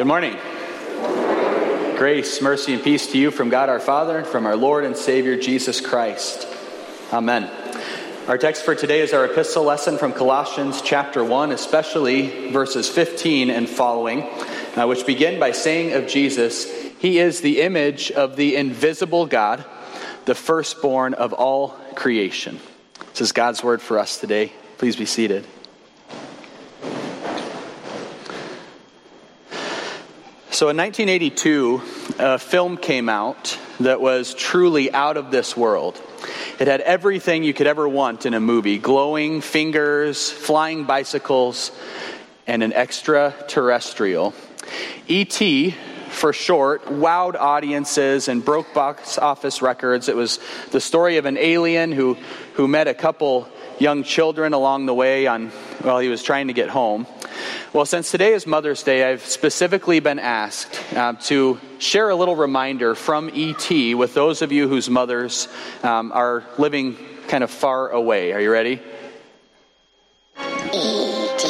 Good morning. Grace, mercy, and peace to you from God our Father and from our Lord and Savior Jesus Christ. Amen. Our text for today is our epistle lesson from Colossians chapter 1, especially verses 15 and following, uh, which begin by saying of Jesus, He is the image of the invisible God, the firstborn of all creation. This is God's word for us today. Please be seated. So in 1982, a film came out that was truly out of this world. It had everything you could ever want in a movie glowing fingers, flying bicycles, and an extraterrestrial. E.T., for short, wowed audiences and broke box office records. It was the story of an alien who, who met a couple young children along the way on, while he was trying to get home. Well, since today is Mother's Day, I've specifically been asked uh, to share a little reminder from ET with those of you whose mothers um, are living kind of far away. Are you ready? ET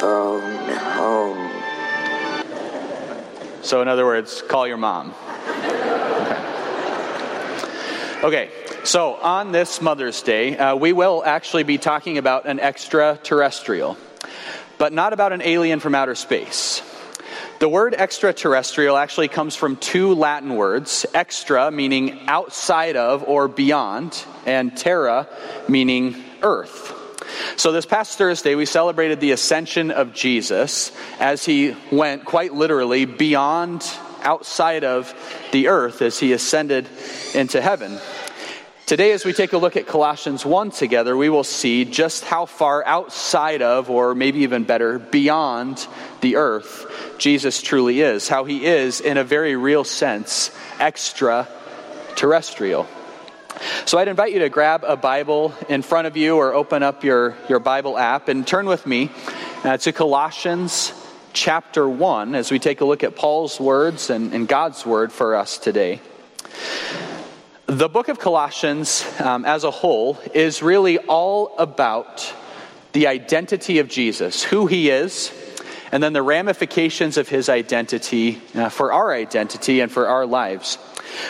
phone home. So, in other words, call your mom. Okay, so on this Mother's Day, uh, we will actually be talking about an extraterrestrial but not about an alien from outer space. The word extraterrestrial actually comes from two Latin words extra, meaning outside of or beyond, and terra, meaning earth. So, this past Thursday, we celebrated the ascension of Jesus as he went quite literally beyond, outside of the earth, as he ascended into heaven. Today, as we take a look at Colossians 1 together, we will see just how far outside of, or maybe even better, beyond the earth Jesus truly is. How he is, in a very real sense, extraterrestrial. So I'd invite you to grab a Bible in front of you or open up your, your Bible app and turn with me uh, to Colossians chapter 1 as we take a look at Paul's words and, and God's word for us today. The book of Colossians, um, as a whole, is really all about the identity of Jesus, who he is, and then the ramifications of his identity uh, for our identity and for our lives.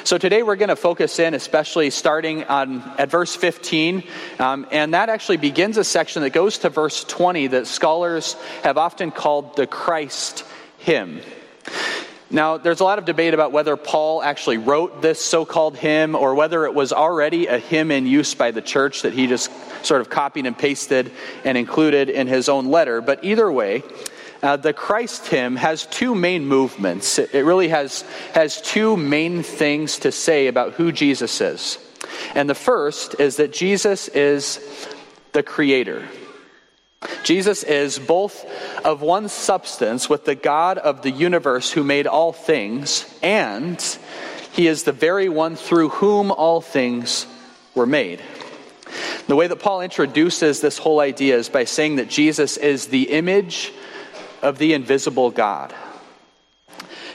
So today we're going to focus in, especially starting on at verse 15, um, and that actually begins a section that goes to verse 20 that scholars have often called the Christ hymn. Now, there's a lot of debate about whether Paul actually wrote this so called hymn or whether it was already a hymn in use by the church that he just sort of copied and pasted and included in his own letter. But either way, uh, the Christ hymn has two main movements. It, it really has, has two main things to say about who Jesus is. And the first is that Jesus is the creator. Jesus is both of one substance with the God of the universe who made all things, and he is the very one through whom all things were made. The way that Paul introduces this whole idea is by saying that Jesus is the image of the invisible God.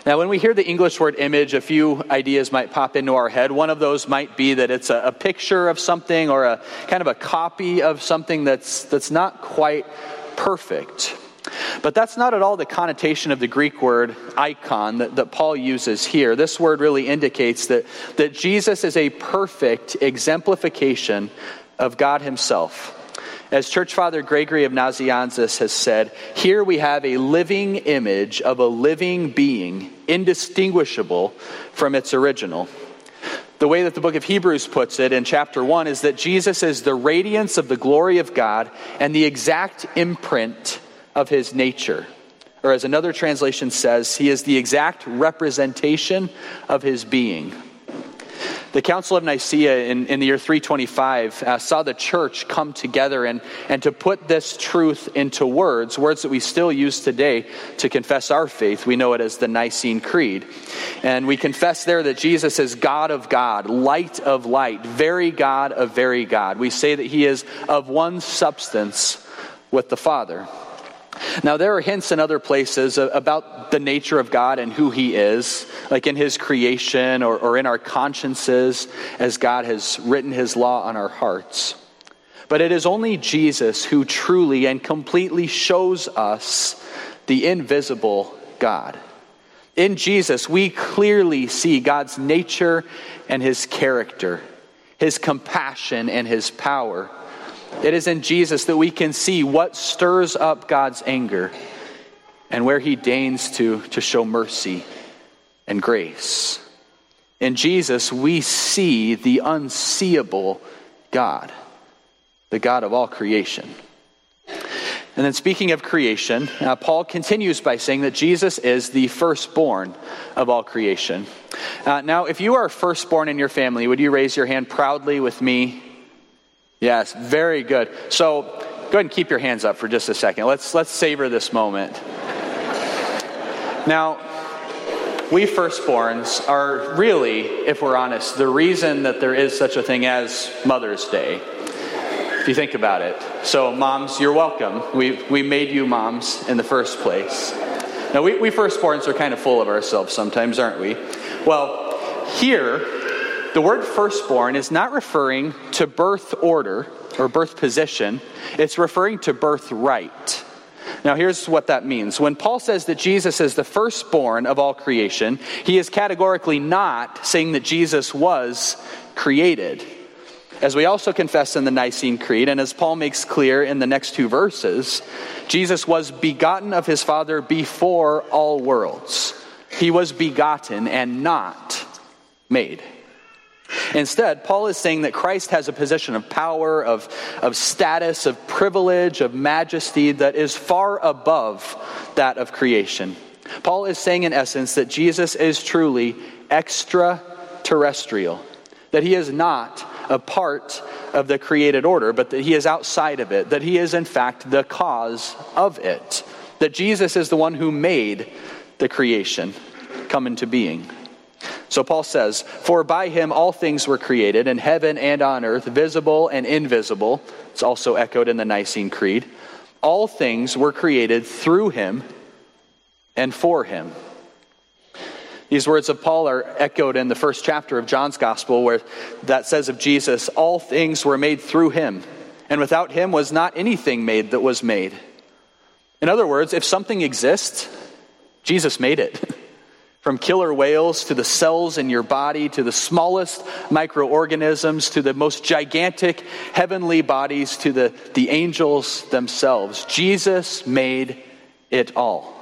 Now, when we hear the English word image, a few ideas might pop into our head. One of those might be that it's a, a, picture of something or a kind of a copy of something that's, that's not quite perfect. But that's not at all the connotation of the Greek word icon that, that Paul uses here. This word really indicates that, that Jesus is a perfect exemplification of God Himself. As Church Father Gregory of Nazianzus has said, here we have a living image of a living being, indistinguishable from its original. The way that the book of Hebrews puts it in chapter 1 is that Jesus is the radiance of the glory of God and the exact imprint of his nature. Or, as another translation says, he is the exact representation of his being. The Council of Nicaea in, in the year 325 uh, saw the church come together and, and to put this truth into words, words that we still use today to confess our faith. We know it as the Nicene Creed. And we confess there that Jesus is God of God, light of light, very God of very God. We say that he is of one substance with the Father. Now, there are hints in other places about the nature of God and who He is, like in His creation or, or in our consciences as God has written His law on our hearts. But it is only Jesus who truly and completely shows us the invisible God. In Jesus, we clearly see God's nature and his character, his compassion and his power. It is in Jesus that we can see what stirs up God's anger and where he deigns to, to show mercy and grace. In Jesus, we see the unseeable God, the God of all creation. And then, speaking of creation, uh, Paul continues by saying that Jesus is the firstborn of all creation. Uh, now, if you are firstborn in your family, would you raise your hand proudly with me? Yes, very good. So, go ahead and keep your hands up for just a second. Let's, let's savor this moment. Now, we firstborns are really, if we're honest, the reason that there is such a thing as Mother's Day if you think about it. So, moms, you're welcome. We, we made you moms in the first place. Now, we, we firstborns are kind of full of ourselves sometimes, aren't we? Well, here, the word firstborn is not referring to birth order or birth position, it's referring to birthright. Now, here's what that means. When Paul says that Jesus is the firstborn of all creation, he is categorically not saying that Jesus was created. As we also confess in the Nicene Creed, and as Paul makes clear in the next two verses, Jesus was begotten of his Father before all worlds. He was begotten and not made. Instead, Paul is saying that Christ has a position of power, of, of status, of privilege, of majesty that is far above that of creation. Paul is saying, in essence, that Jesus is truly extraterrestrial, that he is not a part of the created order, but that he is outside of it, that he is in fact the cause of it, that Jesus is the one who made the creation come into being. So Paul says, For by him all things were created, in heaven and on earth, visible and invisible. It's also echoed in the Nicene Creed. All things were created through him and for him. These words of Paul are echoed in the first chapter of John's Gospel, where that says of Jesus, All things were made through him, and without him was not anything made that was made. In other words, if something exists, Jesus made it. From killer whales to the cells in your body to the smallest microorganisms to the most gigantic heavenly bodies to the, the angels themselves, Jesus made it all.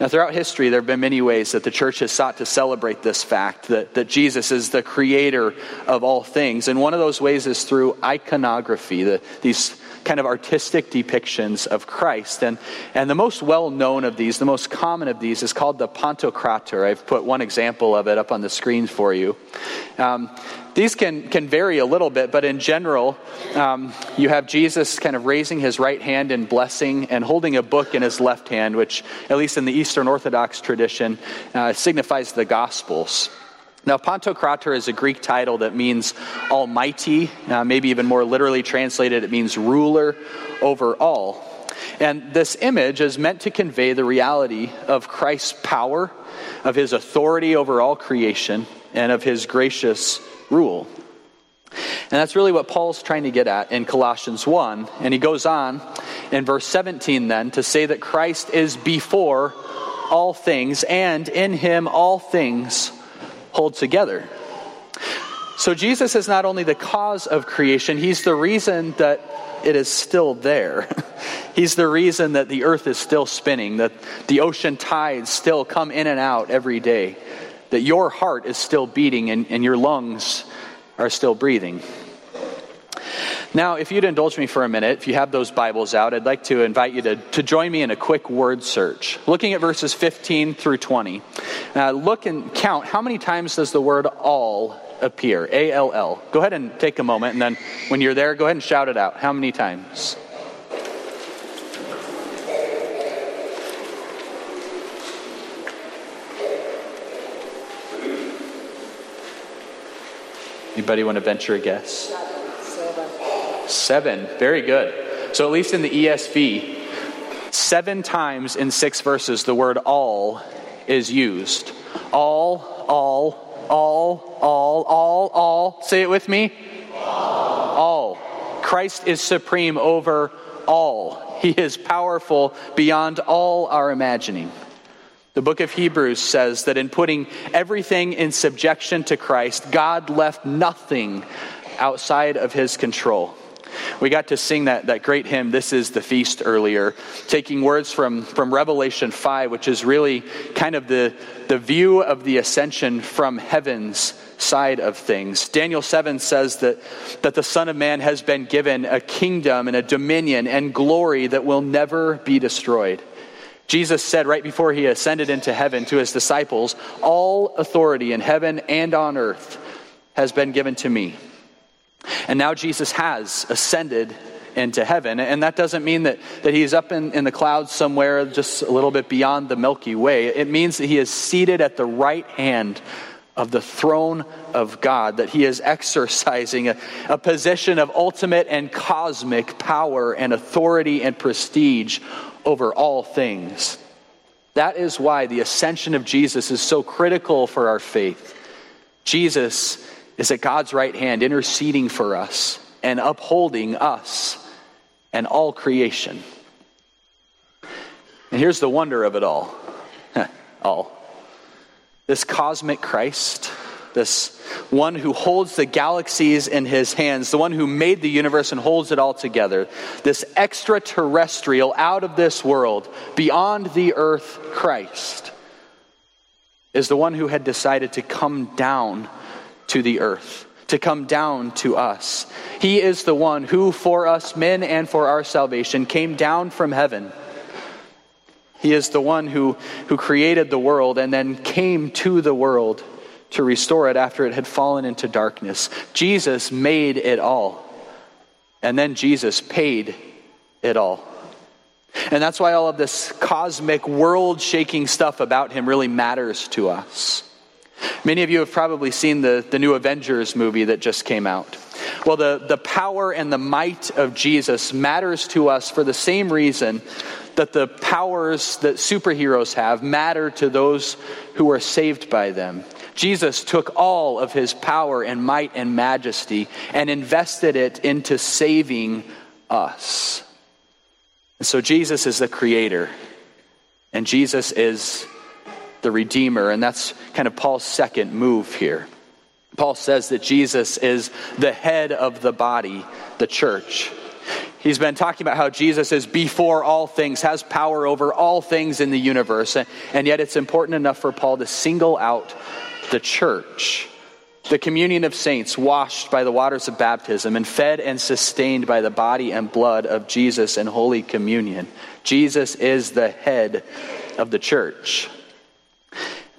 Now, throughout history, there have been many ways that the church has sought to celebrate this fact that, that Jesus is the creator of all things. And one of those ways is through iconography, the, these kind of artistic depictions of Christ. And, and the most well known of these, the most common of these, is called the Pantocrator. I've put one example of it up on the screen for you. Um, these can, can vary a little bit, but in general, um, you have Jesus kind of raising his right hand in blessing and holding a book in his left hand, which, at least in the Eastern Orthodox tradition, uh, signifies the Gospels. Now, Pantocrator is a Greek title that means almighty, uh, maybe even more literally translated, it means ruler over all. And this image is meant to convey the reality of Christ's power, of his authority over all creation, and of his gracious rule. And that's really what Paul's trying to get at in Colossians 1. And he goes on in verse 17 then to say that Christ is before all things, and in him all things hold together. So Jesus is not only the cause of creation, he's the reason that it is still there. He's the reason that the earth is still spinning, that the ocean tides still come in and out every day that your heart is still beating and, and your lungs are still breathing. Now, if you'd indulge me for a minute, if you have those Bibles out, I'd like to invite you to, to join me in a quick word search. Looking at verses 15 through 20. Uh, look and count how many times does the word all appear? A L L. Go ahead and take a moment, and then when you're there, go ahead and shout it out. How many times? Anybody want to venture a guess? Seven. Very good. So, at least in the ESV, seven times in six verses, the word all is used. All, all, all, all, all, all. Say it with me. All. all. Christ is supreme over all. He is powerful beyond all our imagining. The book of Hebrews says that in putting everything in subjection to Christ, God left nothing outside of his control. We got to sing that, that great hymn, This is the Feast, earlier, taking words from, from Revelation 5, which is really kind of the, the view of the ascension from heaven's side of things. Daniel 7 says that, that the Son of Man has been given a kingdom and a dominion and glory that will never be destroyed. Jesus said right before he ascended into heaven to his disciples, All authority in heaven and on earth has been given to me. And now Jesus has ascended into heaven. And that doesn't mean that, that he's up in, in the clouds somewhere just a little bit beyond the Milky Way. It means that he is seated at the right hand of the throne of God, that he is exercising a, a position of ultimate and cosmic power and authority and prestige over all things. That is why the ascension of Jesus is so critical for our faith. Jesus is at God's right hand, interceding for us and upholding us and all creation. And here's the wonder of it all all. This cosmic Christ this one who holds the galaxies in his hands, the one who made the universe and holds it all together, this extraterrestrial, out of this world, beyond the earth Christ, is the one who had decided to come down to the earth, to come down to us. He is the one who, for us men and for our salvation, came down from heaven. He is the one who, who created the world and then came to the world to restore it after it had fallen into darkness. Jesus made it all. And then Jesus paid it all. And that's why all of this cosmic, world shaking stuff about him really matters to us. Many of you have probably seen the, the new Avengers movie that just came out. Well, the, the power and the might of Jesus matters to us for the same reason that the powers that superheroes have matter to those who are saved by them. Jesus took all of his power and might and majesty and invested it into saving us. And so Jesus is the creator, and Jesus is the redeemer, and that's kind of Paul's second move here. Paul says that Jesus is the head of the body, the church. He's been talking about how Jesus is before all things, has power over all things in the universe, and, yet it's important enough for Paul to single out the church, the communion of saints washed by the waters of baptism and fed and sustained by the body and blood of Jesus in Holy Communion. Jesus is the head of the church.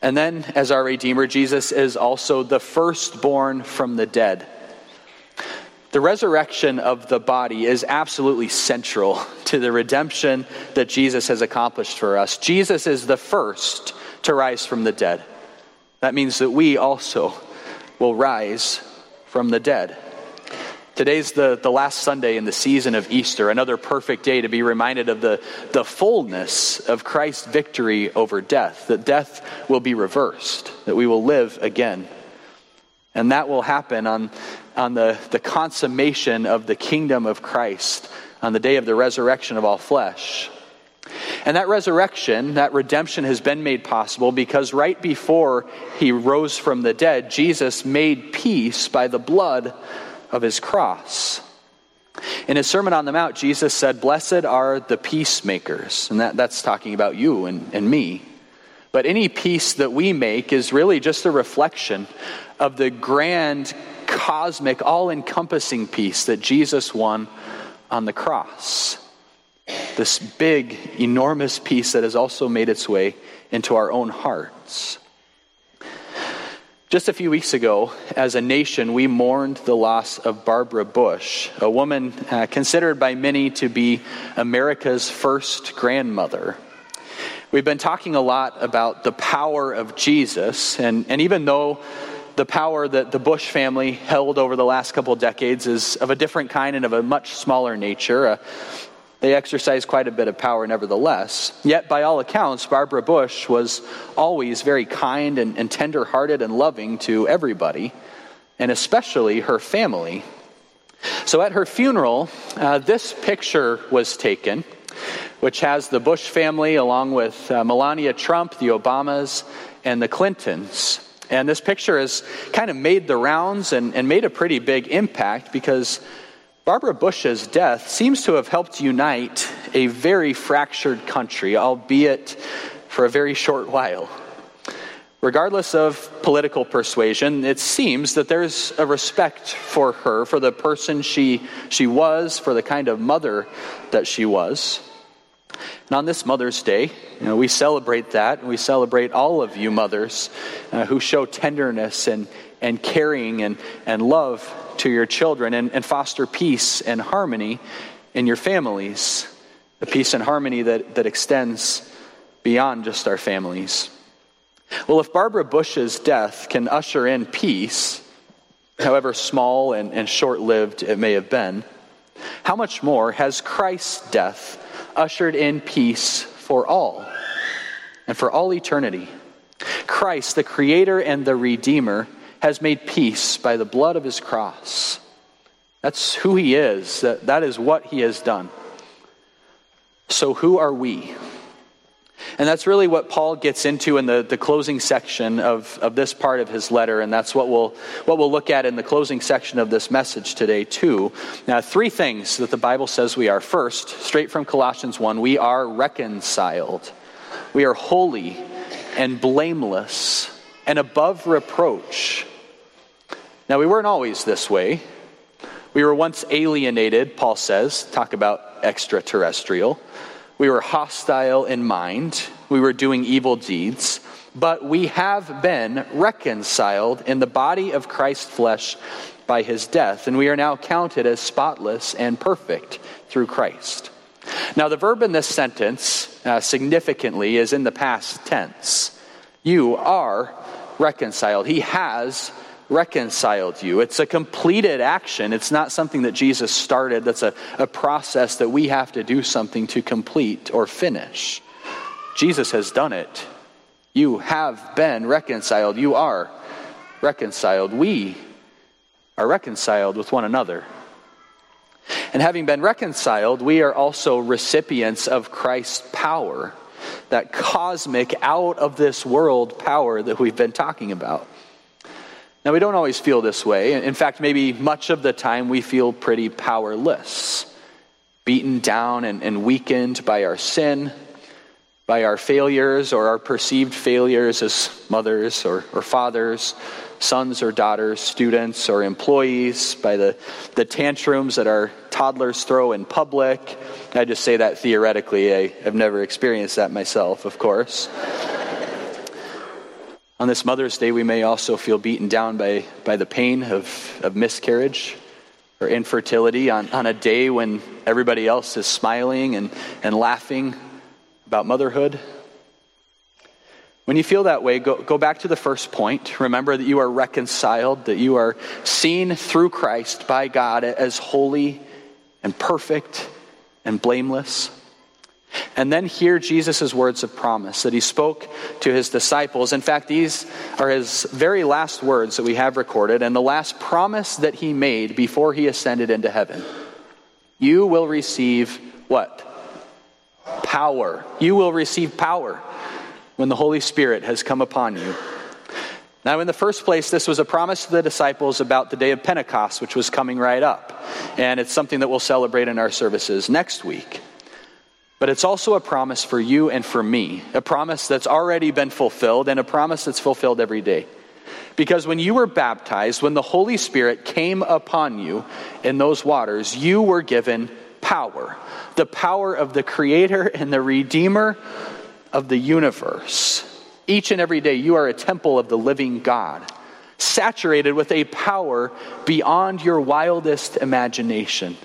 And then, as our Redeemer, Jesus is also the firstborn from the dead. The resurrection of the body is absolutely central to the redemption that Jesus has accomplished for us. Jesus is the first to rise from the dead. That means that we also will rise from the dead. Today's the, the last Sunday in the season of Easter, another perfect day to be reminded of the, the fullness of Christ's victory over death, that death will be reversed, that we will live again. And that will happen on, on the, the consummation of the kingdom of Christ, on the day of the resurrection of all flesh. And that resurrection, that redemption has been made possible because right before he rose from the dead, Jesus made peace by the blood of his cross. In his Sermon on the Mount, Jesus said, Blessed are the peacemakers. And that, that's talking about you and, and me. But any peace that we make is really just a reflection of the grand, cosmic, all encompassing peace that Jesus won on the cross this big, enormous peace that has also made its way into our own hearts. Just a few weeks ago, as a nation, we mourned the loss of Barbara Bush, a woman uh, considered by many to be America's first grandmother. We've been talking a lot about the power of Jesus, and, and even though the power that the Bush family held over the last couple of decades is of a different kind and of a much smaller nature, uh, they exercised quite a bit of power, nevertheless. Yet, by all accounts, Barbara Bush was always very kind and, and tender hearted and loving to everybody, and especially her family. So, at her funeral, uh, this picture was taken. which has the Bush family along with uh, Melania Trump, the Obamas, and the Clintons. And this picture has kind of made the rounds and, and made a pretty big impact because Barbara Bush's death seems to have helped unite a very fractured country, albeit for a very short while. Regardless of political persuasion, it seems that there's a respect for her, for the person she, she was, for the kind of mother that she was. And on this Mother's Day, you know, we celebrate that. And we celebrate all of you mothers uh, who show tenderness and, and caring and, and love to your children and, and foster peace and harmony in your families. A peace and harmony that, that extends beyond just our families. Well, if Barbara Bush's death can usher in peace, however small and, and short lived it may have been, how much more has Christ's death ushered in peace for all and for all eternity. Christ, the Creator and the Redeemer, has made peace by the blood of his cross. That's who he is, that, that is what he has done. So, who are we? And that's really what Paul gets into in the, the closing section of, of this part of his letter, and that's what we'll, what we'll look at in the closing section of this message today, too. Now, three things that the Bible says we are. First, straight from Colossians 1, we are reconciled. We are holy and blameless and above reproach. Now, we weren't always this way. We were once alienated, Paul says, talk about extraterrestrial. We were hostile in mind. We were doing evil deeds. But we have been reconciled in the body of Christ's flesh by his death, and we are now counted as spotless and perfect through Christ. Now, the verb in this sentence uh, significantly is in the past tense. You are reconciled. He has reconciled you. It's a completed action. It's not something that Jesus started, that's a, a process that we have to do something to complete or finish. Jesus has done it. You have been reconciled. You are reconciled. We are reconciled with one another. And having been reconciled, we are also recipients of Christ's power, that cosmic, out of this world power that we've been talking about. Now, we don't always feel this way. In fact, maybe much of the time we feel pretty powerless, beaten down and, and weakened by our sin, by our failures or our perceived failures as mothers or, or fathers, sons or daughters, students or employees, by the, the tantrums that our toddlers throw in public. I just say that theoretically. I have never experienced that myself, of course. On this Mother's Day, we may also feel beaten down by, by the pain of, of miscarriage or infertility on, on a day when everybody else is smiling and, and laughing about motherhood. When you feel that way, go, go back to the first point. Remember that you are reconciled, that you are seen through Christ by God as holy and perfect and blameless. And then hear Jesus' words of promise that he spoke to his disciples. In fact, these are his very last words that we have recorded and the last promise that he made before he ascended into heaven. You will receive what? Power. You will receive power when the Holy Spirit has come upon you. Now, in the first place, this was a promise to the disciples about the day of Pentecost, which was coming right up. And it's something that we'll celebrate in our services next week. But it's also a promise for you and for me, a promise that's already been fulfilled and a promise that's fulfilled every day. Because when you were baptized, when the Holy Spirit came upon you in those waters, you were given power the power of the Creator and the Redeemer of the universe. Each and every day, you are a temple of the living God, saturated with a power beyond your wildest imagination.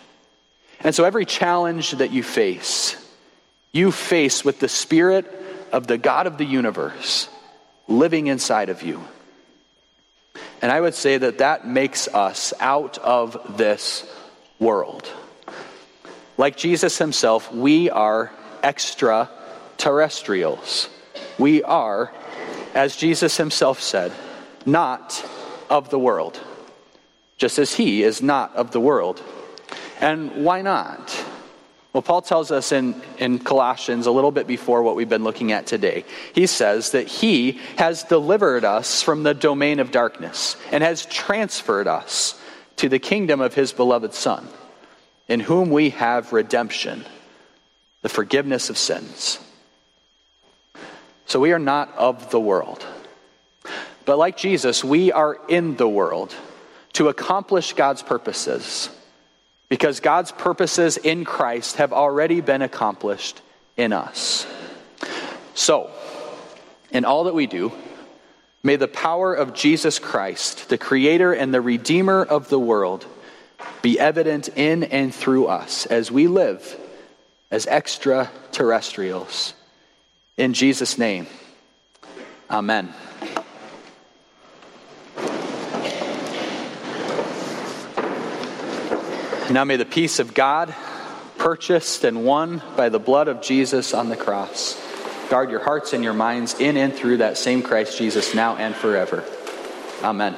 And so, every challenge that you face, you face with the Spirit of the God of the universe living inside of you. And I would say that that makes us out of this world. Like Jesus himself, we are extraterrestrials. We are, as Jesus himself said, not of the world, just as he is not of the world. And why not? Well, Paul tells us in, in Colossians, a little bit before what we've been looking at today, he says that he has delivered us from the domain of darkness and has transferred us to the kingdom of his beloved Son, in whom we have redemption, the forgiveness of sins. So we are not of the world. But like Jesus, we are in the world to accomplish God's purposes because God's purposes in Christ have already been accomplished in us. So, in all that we do, may the power of Jesus Christ, the Creator and the Redeemer of the world, be evident in and through us as we live as extraterrestrials. In Jesus' name, amen. Now may the peace of God, purchased and won by the blood of Jesus on the cross, guard your hearts and your minds in and through that same Christ Jesus now and forever. Amen.